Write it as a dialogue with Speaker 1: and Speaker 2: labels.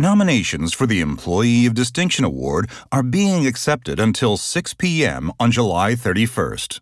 Speaker 1: Nominations for the Employee of Distinction Award are being accepted until 6 p.m. on July 31st.